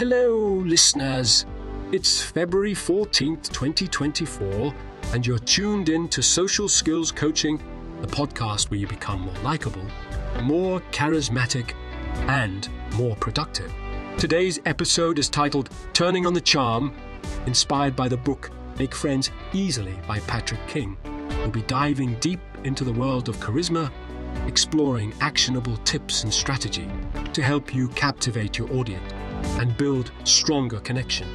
hello, listeners. It's February 14th, 2024, and you're tuned in to Social Skills Coaching, the podcast where you become more likable, more charismatic, and more productive. Today's episode is titled Turning on the Charm, inspired by the book Make Friends Easily by Patrick King. We'll be diving deep into the world of charisma, exploring actionable tips and strategy to help you captivate your audience and build stronger connections.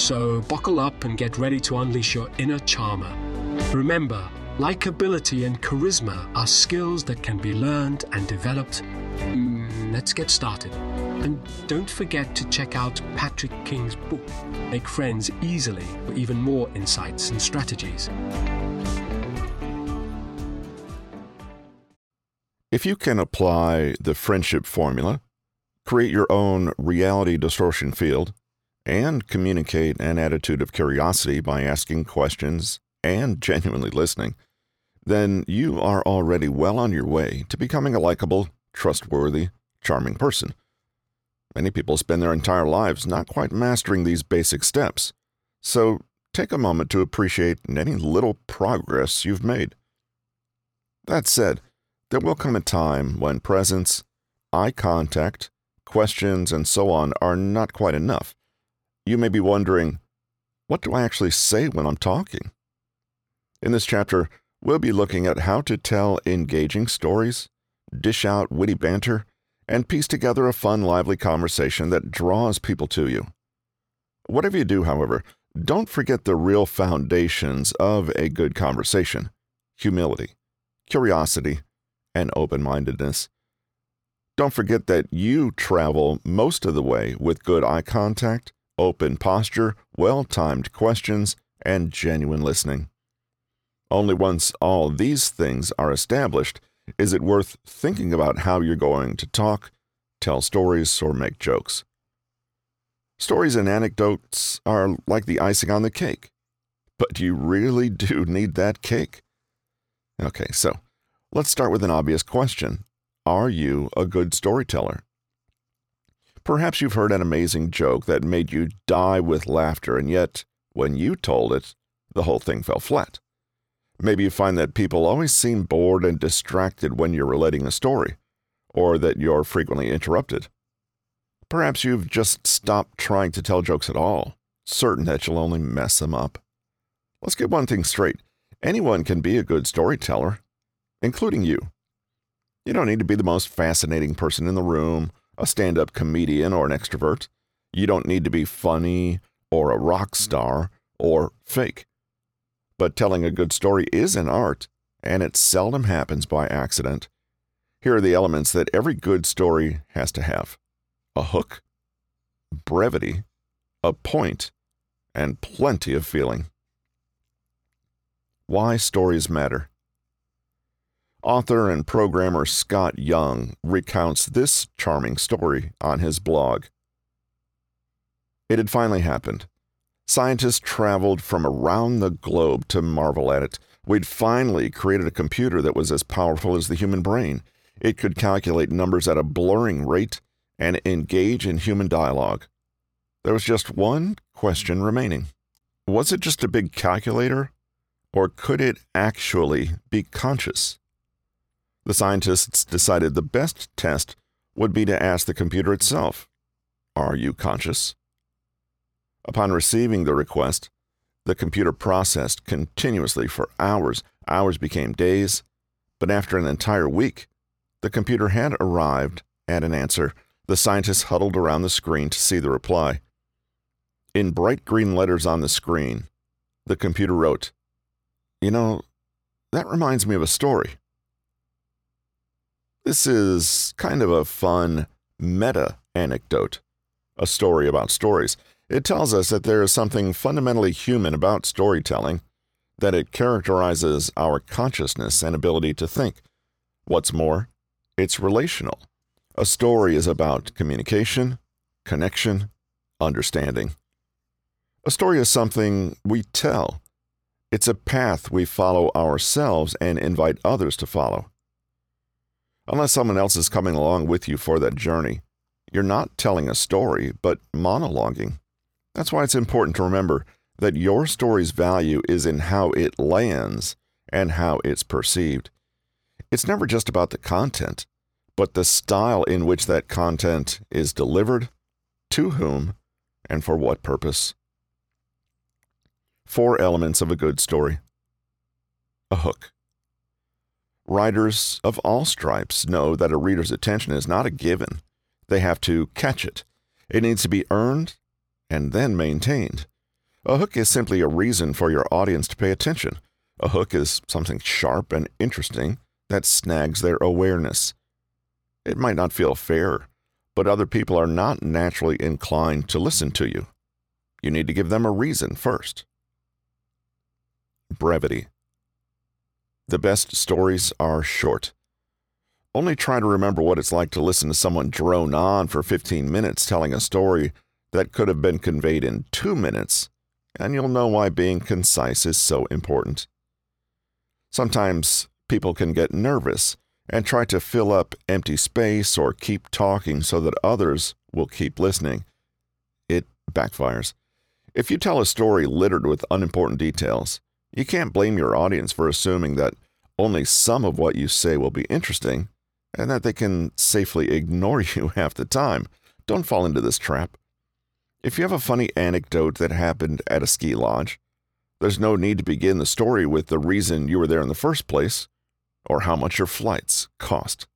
So buckle up and get ready to unleash your inner charmer. Remember, likability and charisma are skills that can be learned and developed. Mm, let's get started. And don't forget to check out Patrick King's book, Make Friends Easily, for even more insights and strategies. If you can apply the friendship formula, create your own reality distortion field, and communicate an attitude of curiosity by asking questions and genuinely listening, then you are already well on your way to becoming a likable, trustworthy, charming person. Many people spend their entire lives not quite mastering these basic steps, so take a moment to appreciate any little progress you've made. That said, there will come a time when presence, eye contact, questions, and so on are not quite enough. You may be wondering, what do I actually say when I'm talking? In this chapter, we'll be looking at how to tell engaging stories, dish out witty banter, and piece together a fun, lively conversation that draws people to you. Whatever you do, however, don't forget the real foundations of a good conversation humility, curiosity, and open mindedness. Don't forget that you travel most of the way with good eye contact, open posture, well timed questions, and genuine listening. Only once all these things are established is it worth thinking about how you're going to talk, tell stories, or make jokes. Stories and anecdotes are like the icing on the cake. But do you really do need that cake? Okay, so let's start with an obvious question Are you a good storyteller? Perhaps you've heard an amazing joke that made you die with laughter, and yet, when you told it, the whole thing fell flat. Maybe you find that people always seem bored and distracted when you're relating a story, or that you're frequently interrupted. Perhaps you've just stopped trying to tell jokes at all, certain that you'll only mess them up. Let's get one thing straight anyone can be a good storyteller, including you. You don't need to be the most fascinating person in the room, a stand up comedian, or an extrovert. You don't need to be funny, or a rock star, or fake. But telling a good story is an art, and it seldom happens by accident. Here are the elements that every good story has to have a hook, brevity, a point, and plenty of feeling. Why stories matter. Author and programmer Scott Young recounts this charming story on his blog. It had finally happened. Scientists traveled from around the globe to marvel at it. We'd finally created a computer that was as powerful as the human brain. It could calculate numbers at a blurring rate and engage in human dialogue. There was just one question remaining Was it just a big calculator, or could it actually be conscious? The scientists decided the best test would be to ask the computer itself Are you conscious? Upon receiving the request, the computer processed continuously for hours. Hours became days, but after an entire week, the computer had arrived at an answer. The scientists huddled around the screen to see the reply. In bright green letters on the screen, the computer wrote, You know, that reminds me of a story. This is kind of a fun meta anecdote, a story about stories. It tells us that there is something fundamentally human about storytelling, that it characterizes our consciousness and ability to think. What's more, it's relational. A story is about communication, connection, understanding. A story is something we tell. It's a path we follow ourselves and invite others to follow. Unless someone else is coming along with you for that journey, You're not telling a story, but monologuing. That's why it's important to remember that your story's value is in how it lands and how it's perceived. It's never just about the content, but the style in which that content is delivered, to whom, and for what purpose. Four elements of a good story a hook. Writers of all stripes know that a reader's attention is not a given. They have to catch it. It needs to be earned and then maintained. A hook is simply a reason for your audience to pay attention. A hook is something sharp and interesting that snags their awareness. It might not feel fair, but other people are not naturally inclined to listen to you. You need to give them a reason first. Brevity. The best stories are short. Only try to remember what it's like to listen to someone drone on for 15 minutes telling a story that could have been conveyed in two minutes, and you'll know why being concise is so important. Sometimes people can get nervous and try to fill up empty space or keep talking so that others will keep listening. It backfires. If you tell a story littered with unimportant details, you can't blame your audience for assuming that only some of what you say will be interesting and that they can safely ignore you half the time. Don't fall into this trap. If you have a funny anecdote that happened at a ski lodge, there's no need to begin the story with the reason you were there in the first place or how much your flights cost.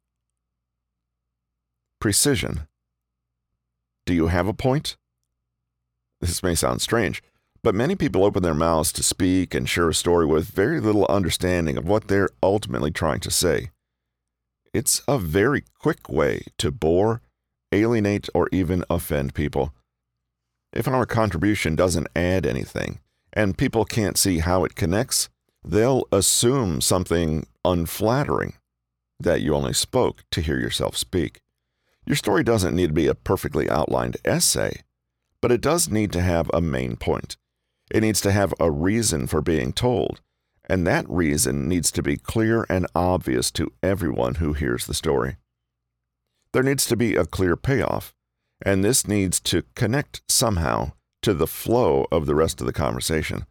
Precision. Do you have a point? This may sound strange, but many people open their mouths to speak and share a story with very little understanding of what they're ultimately trying to say. It's a very quick way to bore, alienate, or even offend people. If our contribution doesn't add anything, and people can't see how it connects, they'll assume something unflattering that you only spoke to hear yourself speak. Your story doesn't need to be a perfectly outlined essay, but it does need to have a main point. It needs to have a reason for being told, and that reason needs to be clear and obvious to everyone who hears the story. There needs to be a clear payoff, and this needs to connect somehow to the flow of the rest of the conversation.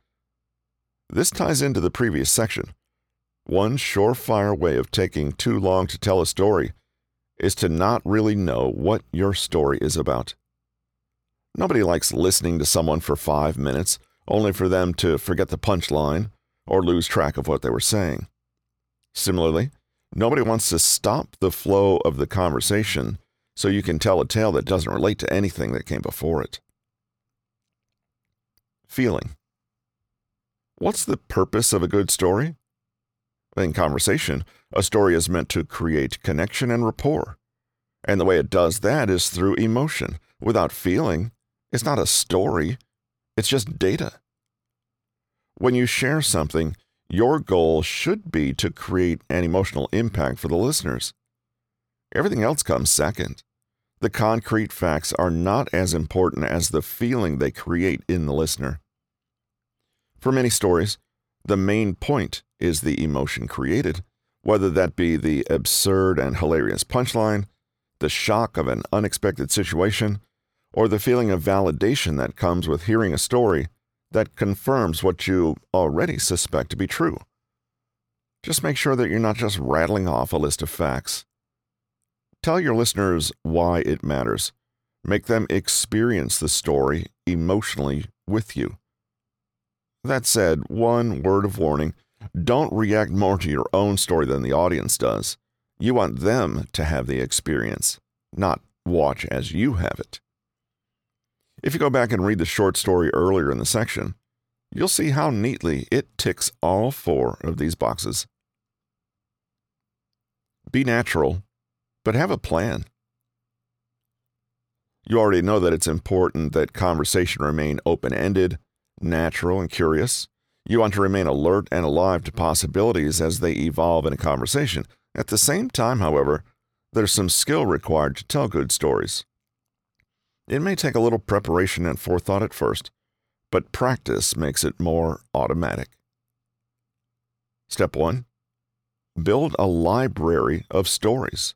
This ties into the previous section. One surefire way of taking too long to tell a story is to not really know what your story is about. Nobody likes listening to someone for five minutes only for them to forget the punchline or lose track of what they were saying. Similarly, nobody wants to stop the flow of the conversation so you can tell a tale that doesn't relate to anything that came before it. Feeling. What's the purpose of a good story? In conversation, a story is meant to create connection and rapport. And the way it does that is through emotion. Without feeling, it's not a story, it's just data. When you share something, your goal should be to create an emotional impact for the listeners. Everything else comes second. The concrete facts are not as important as the feeling they create in the listener. For many stories, the main point is the emotion created, whether that be the absurd and hilarious punchline, the shock of an unexpected situation, or the feeling of validation that comes with hearing a story that confirms what you already suspect to be true. Just make sure that you're not just rattling off a list of facts. Tell your listeners why it matters. Make them experience the story emotionally with you. That said, one word of warning don't react more to your own story than the audience does. You want them to have the experience, not watch as you have it. If you go back and read the short story earlier in the section, you'll see how neatly it ticks all four of these boxes. Be natural, but have a plan. You already know that it's important that conversation remain open ended, natural, and curious. You want to remain alert and alive to possibilities as they evolve in a conversation. At the same time, however, there's some skill required to tell good stories. It may take a little preparation and forethought at first, but practice makes it more automatic. Step 1 Build a library of stories.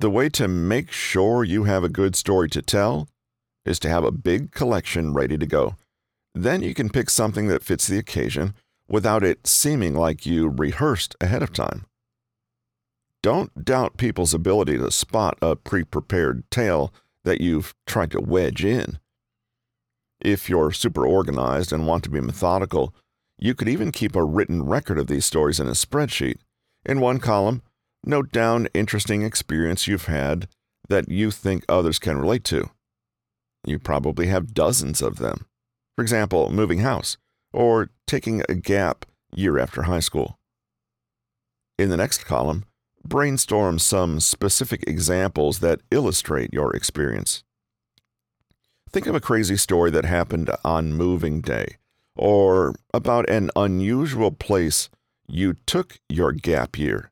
The way to make sure you have a good story to tell is to have a big collection ready to go. Then you can pick something that fits the occasion without it seeming like you rehearsed ahead of time. Don't doubt people's ability to spot a pre prepared tale that you've tried to wedge in. If you're super organized and want to be methodical, you could even keep a written record of these stories in a spreadsheet. In one column, note down interesting experience you've had that you think others can relate to. You probably have dozens of them. For example, moving house or taking a gap year after high school. In the next column, brainstorm some specific examples that illustrate your experience. Think of a crazy story that happened on moving day, or about an unusual place you took your gap year.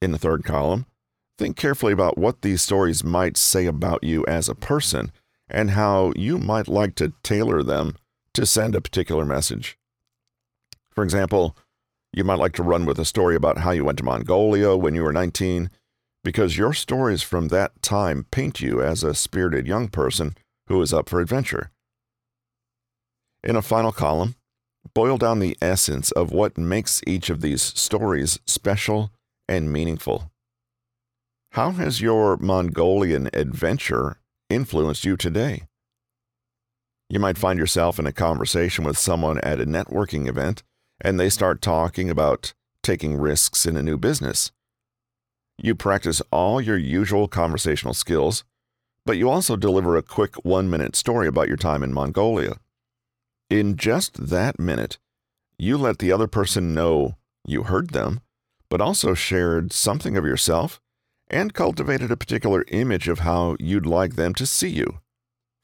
In the third column, think carefully about what these stories might say about you as a person and how you might like to tailor them to send a particular message. For example, you might like to run with a story about how you went to Mongolia when you were 19 because your stories from that time paint you as a spirited young person who is up for adventure. In a final column, boil down the essence of what makes each of these stories special and meaningful. How has your Mongolian adventure influenced you today? You might find yourself in a conversation with someone at a networking event, and they start talking about taking risks in a new business. You practice all your usual conversational skills, but you also deliver a quick one minute story about your time in Mongolia. In just that minute, you let the other person know you heard them, but also shared something of yourself and cultivated a particular image of how you'd like them to see you.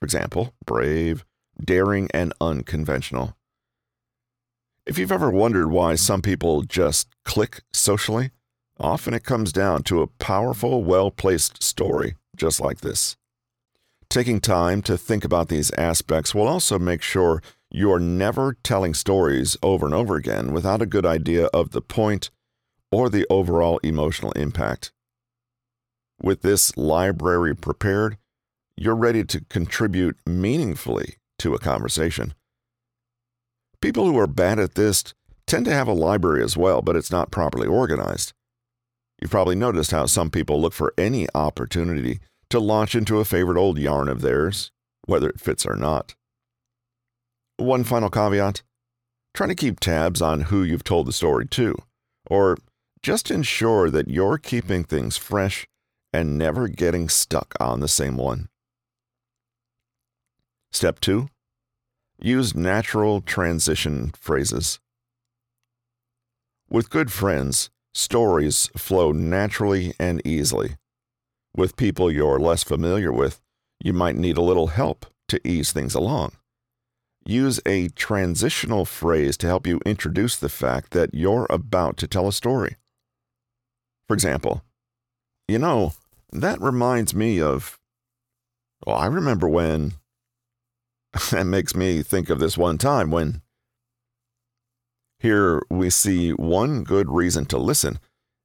For example, brave, daring, and unconventional. If you've ever wondered why some people just click socially, Often it comes down to a powerful, well placed story just like this. Taking time to think about these aspects will also make sure you're never telling stories over and over again without a good idea of the point or the overall emotional impact. With this library prepared, you're ready to contribute meaningfully to a conversation. People who are bad at this tend to have a library as well, but it's not properly organized. You've probably noticed how some people look for any opportunity to launch into a favorite old yarn of theirs, whether it fits or not. One final caveat try to keep tabs on who you've told the story to, or just ensure that you're keeping things fresh and never getting stuck on the same one. Step 2 Use natural transition phrases. With good friends, Stories flow naturally and easily. With people you're less familiar with, you might need a little help to ease things along. Use a transitional phrase to help you introduce the fact that you're about to tell a story. For example, you know, that reminds me of. Well, I remember when. that makes me think of this one time when here we see one good reason to listen.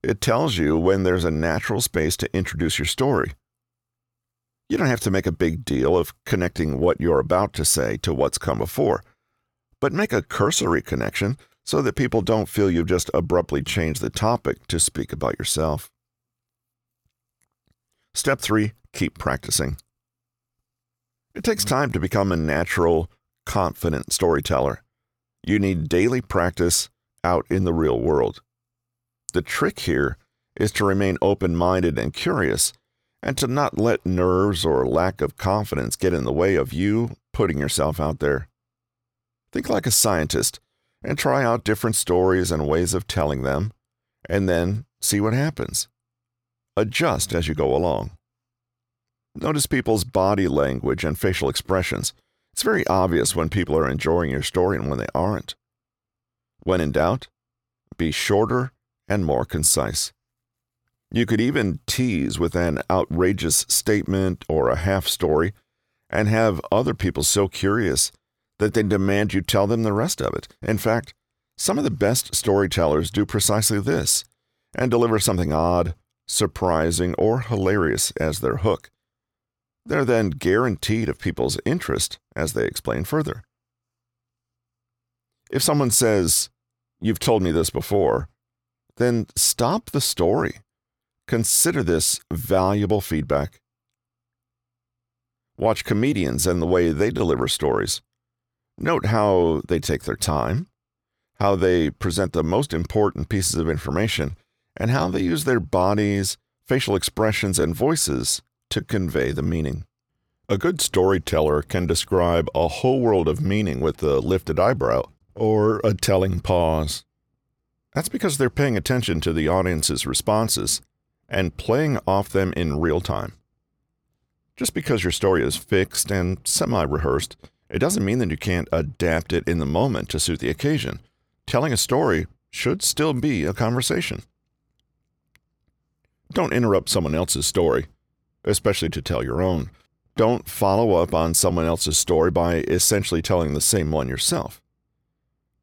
It tells you when there's a natural space to introduce your story. You don't have to make a big deal of connecting what you're about to say to what's come before, but make a cursory connection so that people don't feel you've just abruptly changed the topic to speak about yourself. Step 3 Keep practicing. It takes mm-hmm. time to become a natural, confident storyteller. You need daily practice out in the real world. The trick here is to remain open minded and curious, and to not let nerves or lack of confidence get in the way of you putting yourself out there. Think like a scientist and try out different stories and ways of telling them, and then see what happens. Adjust mm-hmm. as you go along. Notice people's body language and facial expressions it's very obvious when people are enjoying your story and when they aren't. When in doubt, be shorter and more concise. You could even tease with an outrageous statement or a half story and have other people so curious that they demand you tell them the rest of it. In fact, some of the best storytellers do precisely this and deliver something odd, surprising, or hilarious as their hook. They're then guaranteed of people's interest as they explain further. If someone says, You've told me this before, then stop the story. Consider this valuable feedback. Watch comedians and the way they deliver stories. Note how they take their time, how they present the most important pieces of information, and how they use their bodies, facial expressions, and voices to convey the meaning. A good storyteller can describe a whole world of meaning with a lifted eyebrow or a telling pause. That's because they're paying attention to the audience's responses and playing off them in real time. Just because your story is fixed and semi rehearsed, it doesn't mean that you can't adapt it in the moment to suit the occasion. Telling a story should still be a conversation. Don't interrupt someone else's story, especially to tell your own. Don't follow up on someone else's story by essentially telling the same one yourself.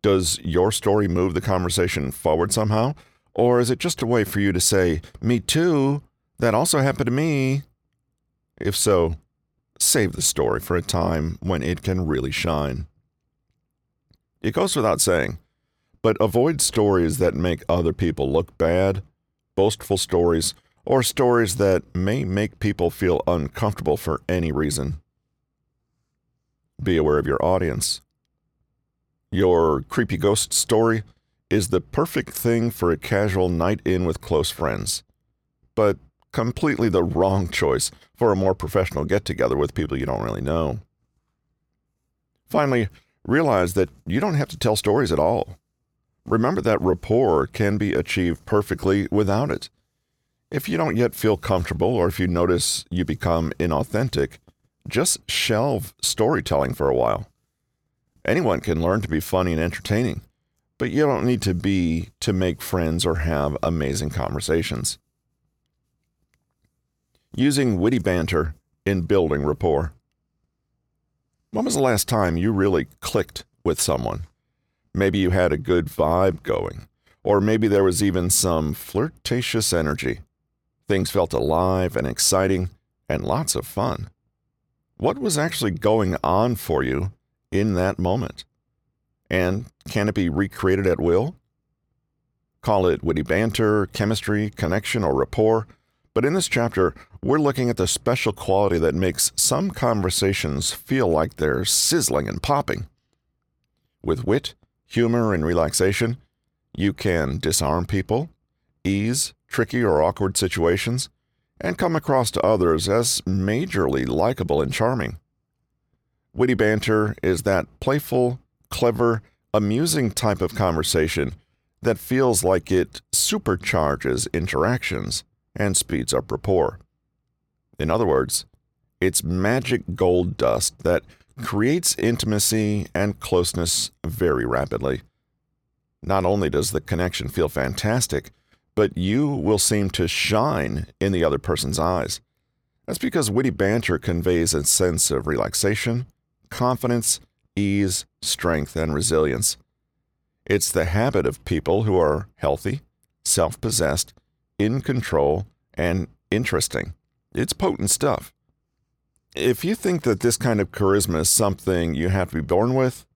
Does your story move the conversation forward somehow? Or is it just a way for you to say, Me too, that also happened to me? If so, save the story for a time when it can really shine. It goes without saying, but avoid stories that make other people look bad, boastful stories, or stories that may make people feel uncomfortable for any reason. Be aware of your audience. Your creepy ghost story is the perfect thing for a casual night in with close friends, but completely the wrong choice for a more professional get together with people you don't really know. Finally, realize that you don't have to tell stories at all. Remember that rapport can be achieved perfectly without it. If you don't yet feel comfortable or if you notice you become inauthentic, just shelve storytelling for a while. Anyone can learn to be funny and entertaining, but you don't need to be to make friends or have amazing conversations. Using witty banter in building rapport. When was the last time you really clicked with someone? Maybe you had a good vibe going, or maybe there was even some flirtatious energy. Things felt alive and exciting and lots of fun. What was actually going on for you in that moment? And can it be recreated at will? Call it witty banter, chemistry, connection, or rapport. But in this chapter, we're looking at the special quality that makes some conversations feel like they're sizzling and popping. With wit, humor, and relaxation, you can disarm people, ease tricky or awkward situations, and come across to others as majorly likable and charming. Witty banter is that playful, clever, amusing type of conversation that feels like it supercharges interactions and speeds up rapport. In other words, it's magic gold dust that creates intimacy and closeness very rapidly. Not only does the connection feel fantastic, but you will seem to shine in the other person's eyes. That's because witty banter conveys a sense of relaxation, confidence, ease, strength, and resilience. It's the habit of people who are healthy, self possessed, in control, and interesting. It's potent stuff. If you think that this kind of charisma is something you have to be born with,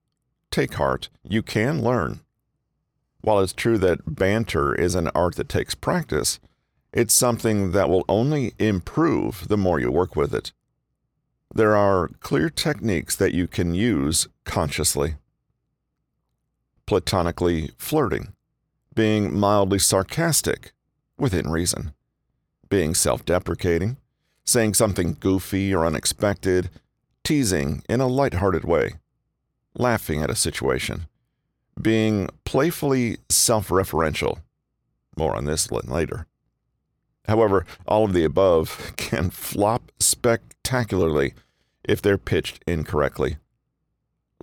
take heart. You can learn. While it's true that banter is an art that takes practice, it's something that will only improve the more you work with it. There are clear techniques that you can use consciously. Platonically flirting, being mildly sarcastic, within reason, being self deprecating, saying something goofy or unexpected, teasing in a light-hearted way, laughing at a situation, being playfully self referential. More on this later. However, all of the above can flop spectacularly if they're pitched incorrectly.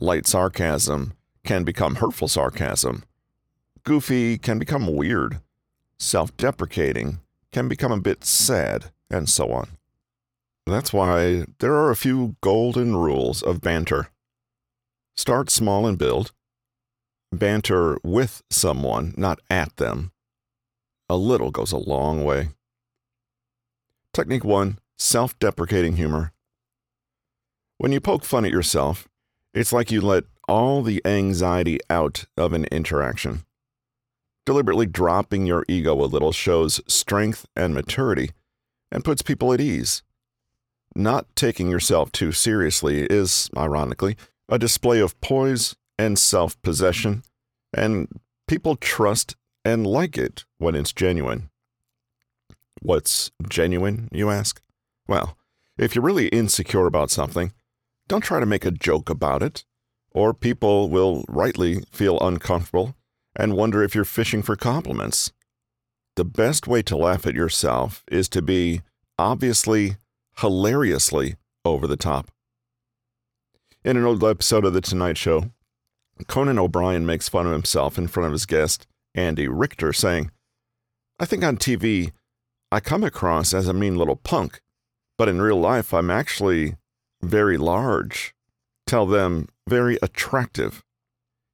Light sarcasm can become hurtful sarcasm. Goofy can become weird. Self deprecating can become a bit sad, and so on. That's why there are a few golden rules of banter. Start small and build. Banter with someone, not at them. A little goes a long way. Technique 1 Self deprecating humor. When you poke fun at yourself, it's like you let all the anxiety out of an interaction. Deliberately dropping your ego a little shows strength and maturity and puts people at ease. Not taking yourself too seriously is, ironically, a display of poise and self possession, and people trust and like it when it's genuine. What's genuine, you ask? Well, if you're really insecure about something, don't try to make a joke about it, or people will rightly feel uncomfortable and wonder if you're fishing for compliments. The best way to laugh at yourself is to be obviously, hilariously over the top. In an old episode of The Tonight Show, Conan O'Brien makes fun of himself in front of his guest, Andy Richter, saying, I think on TV, I come across as a mean little punk, but in real life, I'm actually very large. Tell them, very attractive.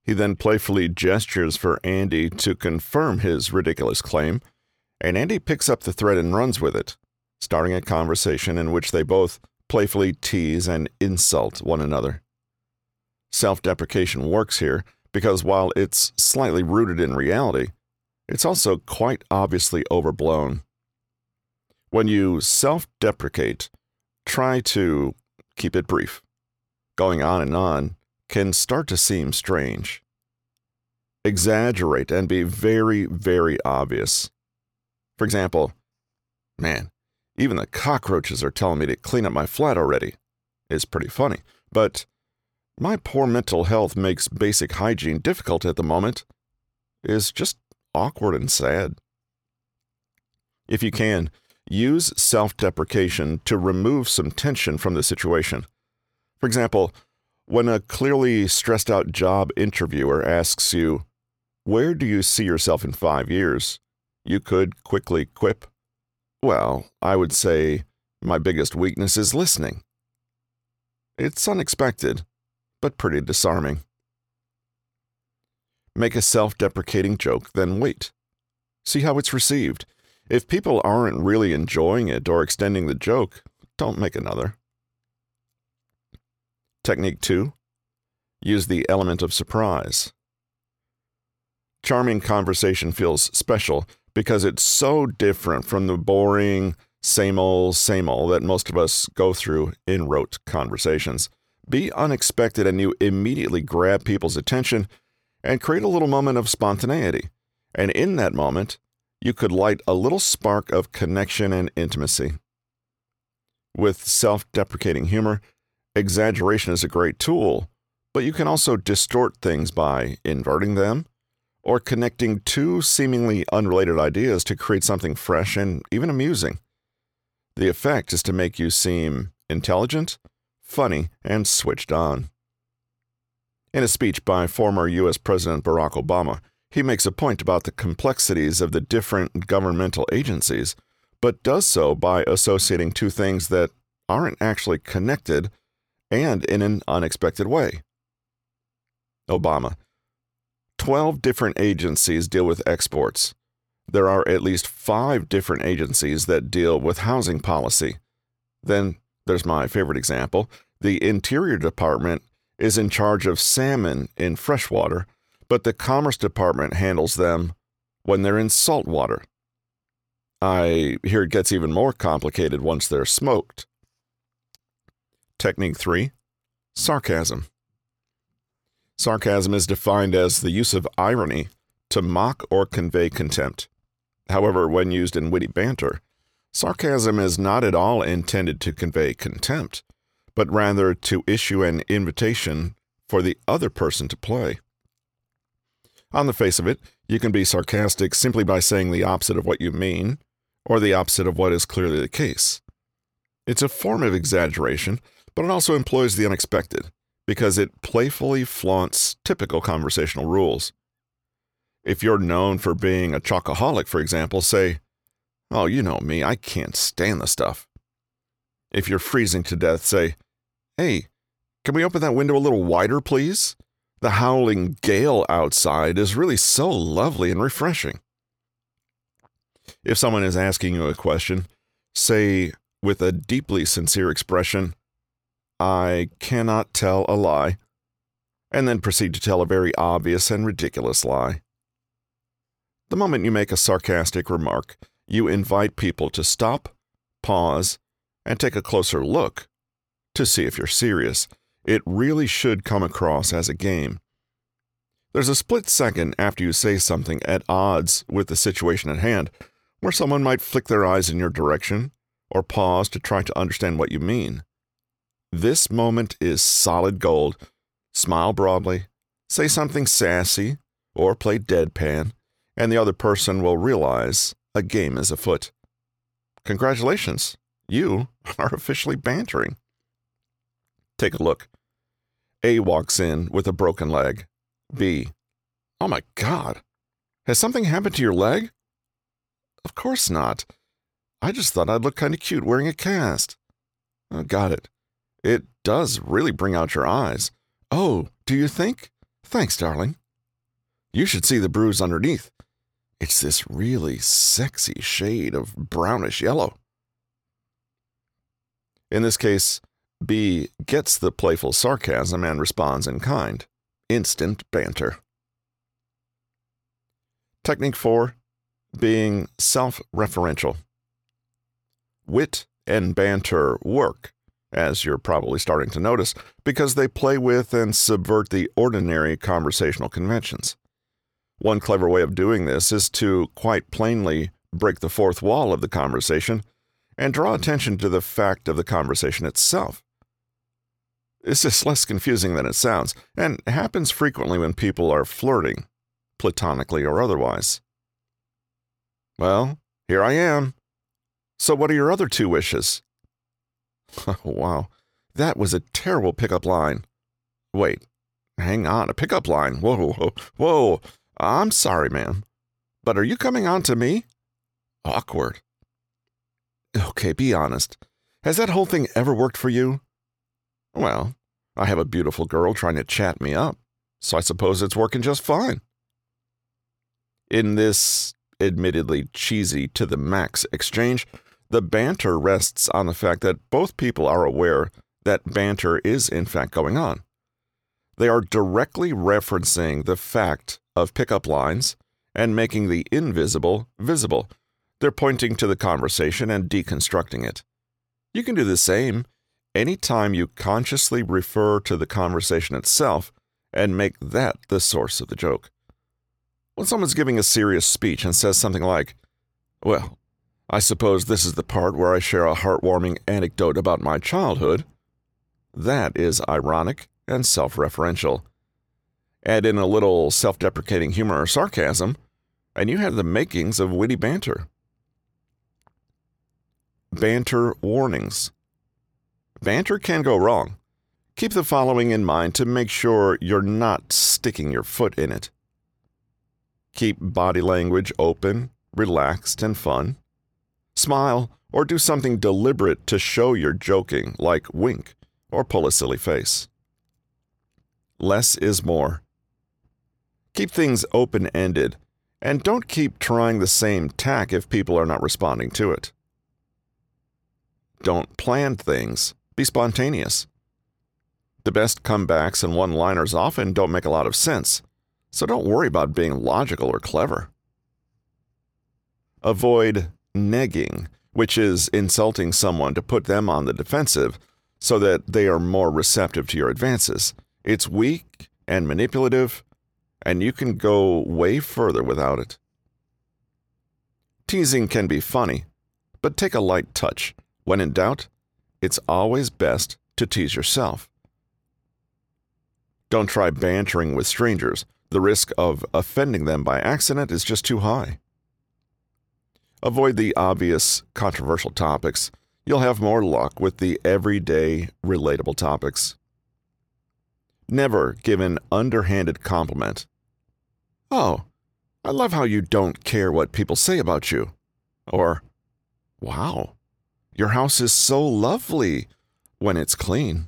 He then playfully gestures for Andy to confirm his ridiculous claim, and Andy picks up the thread and runs with it, starting a conversation in which they both playfully tease and insult one another. Self deprecation works here because while it's slightly rooted in reality, it's also quite obviously overblown. When you self deprecate, try to keep it brief. Going on and on can start to seem strange. Exaggerate and be very, very obvious. For example, man, even the cockroaches are telling me to clean up my flat already. It's pretty funny, but my poor mental health makes basic hygiene difficult at the moment. Is just awkward and sad. If you can, use self deprecation to remove some tension from the situation. For example, when a clearly stressed out job interviewer asks you, Where do you see yourself in five years? you could quickly quip, Well, I would say my biggest weakness is listening. It's unexpected, but pretty disarming. Make a self deprecating joke, then wait. See how it's received. If people aren't really enjoying it or extending the joke, don't make another. Technique 2 Use the element of surprise. Charming conversation feels special because it's so different from the boring, same old, same old that most of us go through in rote conversations. Be unexpected and you immediately grab people's attention and create a little moment of spontaneity. And in that moment, you could light a little spark of connection and intimacy. With self deprecating humor, exaggeration is a great tool, but you can also distort things by inverting them or connecting two seemingly unrelated ideas to create something fresh and even amusing. The effect is to make you seem intelligent, funny, and switched on. In a speech by former U.S. President Barack Obama, he makes a point about the complexities of the different governmental agencies, but does so by associating two things that aren't actually connected and in an unexpected way. Obama. Twelve different agencies deal with exports. There are at least five different agencies that deal with housing policy. Then there's my favorite example. The Interior Department is in charge of salmon in freshwater, but the Commerce Department handles them when they're in saltwater. I hear it gets even more complicated once they're smoked. Technique 3 Sarcasm. Sarcasm is defined as the use of irony to mock or convey contempt. However, when used in witty banter, sarcasm is not at all intended to convey contempt, but rather to issue an invitation for the other person to play. On the face of it, you can be sarcastic simply by saying the opposite of what you mean, or the opposite of what is clearly the case. It's a form of exaggeration, but it also employs the unexpected because it playfully flaunts typical conversational rules. If you're known for being a chocoholic, for example, say, Oh, you know me, I can't stand the stuff. If you're freezing to death, say, Hey, can we open that window a little wider, please? The howling gale outside is really so lovely and refreshing. If someone is asking you a question, Say, with a deeply sincere expression, I cannot tell a lie, and then proceed to tell a very obvious and ridiculous lie. The moment you make a sarcastic remark, you invite people to stop, pause, and take a closer look to see if you're serious. It really should come across as a game. There's a split second after you say something at odds with the situation at hand where someone might flick their eyes in your direction or pause to try to understand what you mean. This moment is solid gold. Smile broadly, say something sassy, or play deadpan, and the other person will realize a game is afoot. Congratulations, you are officially bantering. Take a look. A walks in with a broken leg. B. Oh my God. Has something happened to your leg? Of course not. I just thought I'd look kind of cute wearing a cast. Oh, got it. It does really bring out your eyes. Oh, do you think? Thanks, darling. You should see the bruise underneath. It's this really sexy shade of brownish yellow. In this case, B gets the playful sarcasm and responds in kind. Instant banter. Technique 4 Being self referential. Wit and banter work, as you're probably starting to notice, because they play with and subvert the ordinary conversational conventions. One clever way of doing this is to quite plainly break the fourth wall of the conversation and draw attention to the fact of the conversation itself. This is less confusing than it sounds, and happens frequently when people are flirting, platonically or otherwise. Well, here I am. So, what are your other two wishes? wow, that was a terrible pickup line. Wait, hang on, a pickup line. Whoa, whoa, whoa. I'm sorry, ma'am. But are you coming on to me? Awkward. Okay, be honest. Has that whole thing ever worked for you? Well, I have a beautiful girl trying to chat me up, so I suppose it's working just fine. In this admittedly cheesy to the max exchange, the banter rests on the fact that both people are aware that banter is in fact going on. They are directly referencing the fact of pickup lines and making the invisible visible. They're pointing to the conversation and deconstructing it. You can do the same anytime you consciously refer to the conversation itself and make that the source of the joke. When someone's giving a serious speech and says something like, Well, I suppose this is the part where I share a heartwarming anecdote about my childhood, that is ironic and self referential. Add in a little self deprecating humor or sarcasm, and you have the makings of witty banter. Banter warnings. Banter can go wrong. Keep the following in mind to make sure you're not sticking your foot in it. Keep body language open, relaxed, and fun. Smile or do something deliberate to show you're joking, like wink or pull a silly face. Less is more. Keep things open ended and don't keep trying the same tack if people are not responding to it. Don't plan things be spontaneous. The best comebacks and one liners often don't make a lot of sense, so don't worry about being logical or clever. Avoid negging, which is insulting someone to put them on the defensive so that they are more receptive to your advances. It's weak and manipulative, and you can go way further without it. Teasing can be funny, but take a light touch. When in doubt, it's always best to tease yourself. Don't try bantering with strangers. The risk of offending them by accident is just too high. Avoid the obvious, controversial topics. You'll have more luck with the everyday, relatable topics. Never give an underhanded compliment. Oh, I love how you don't care what people say about you. Or, wow, your house is so lovely when it's clean.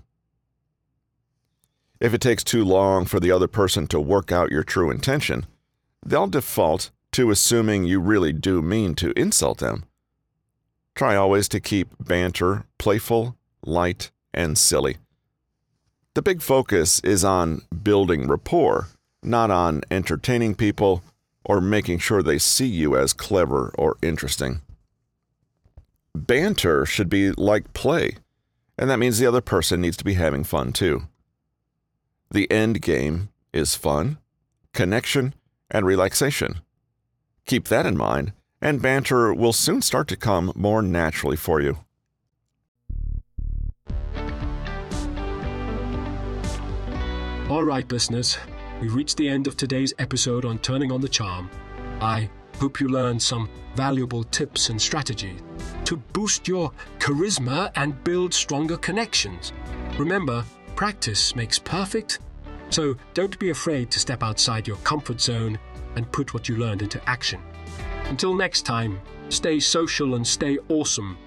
If it takes too long for the other person to work out your true intention, they'll default to assuming you really do mean to insult them. Try always to keep banter playful, light, and silly. The big focus is on building rapport, not on entertaining people or making sure they see you as clever or interesting. Banter should be like play, and that means the other person needs to be having fun too. The end game is fun, connection, and relaxation. Keep that in mind, and banter will soon start to come more naturally for you. All right, listeners, we've reached the end of today's episode on Turning on the Charm. I hope you learned some valuable tips and strategies to boost your charisma and build stronger connections. Remember, practice makes perfect, so don't be afraid to step outside your comfort zone and put what you learned into action. Until next time, stay social and stay awesome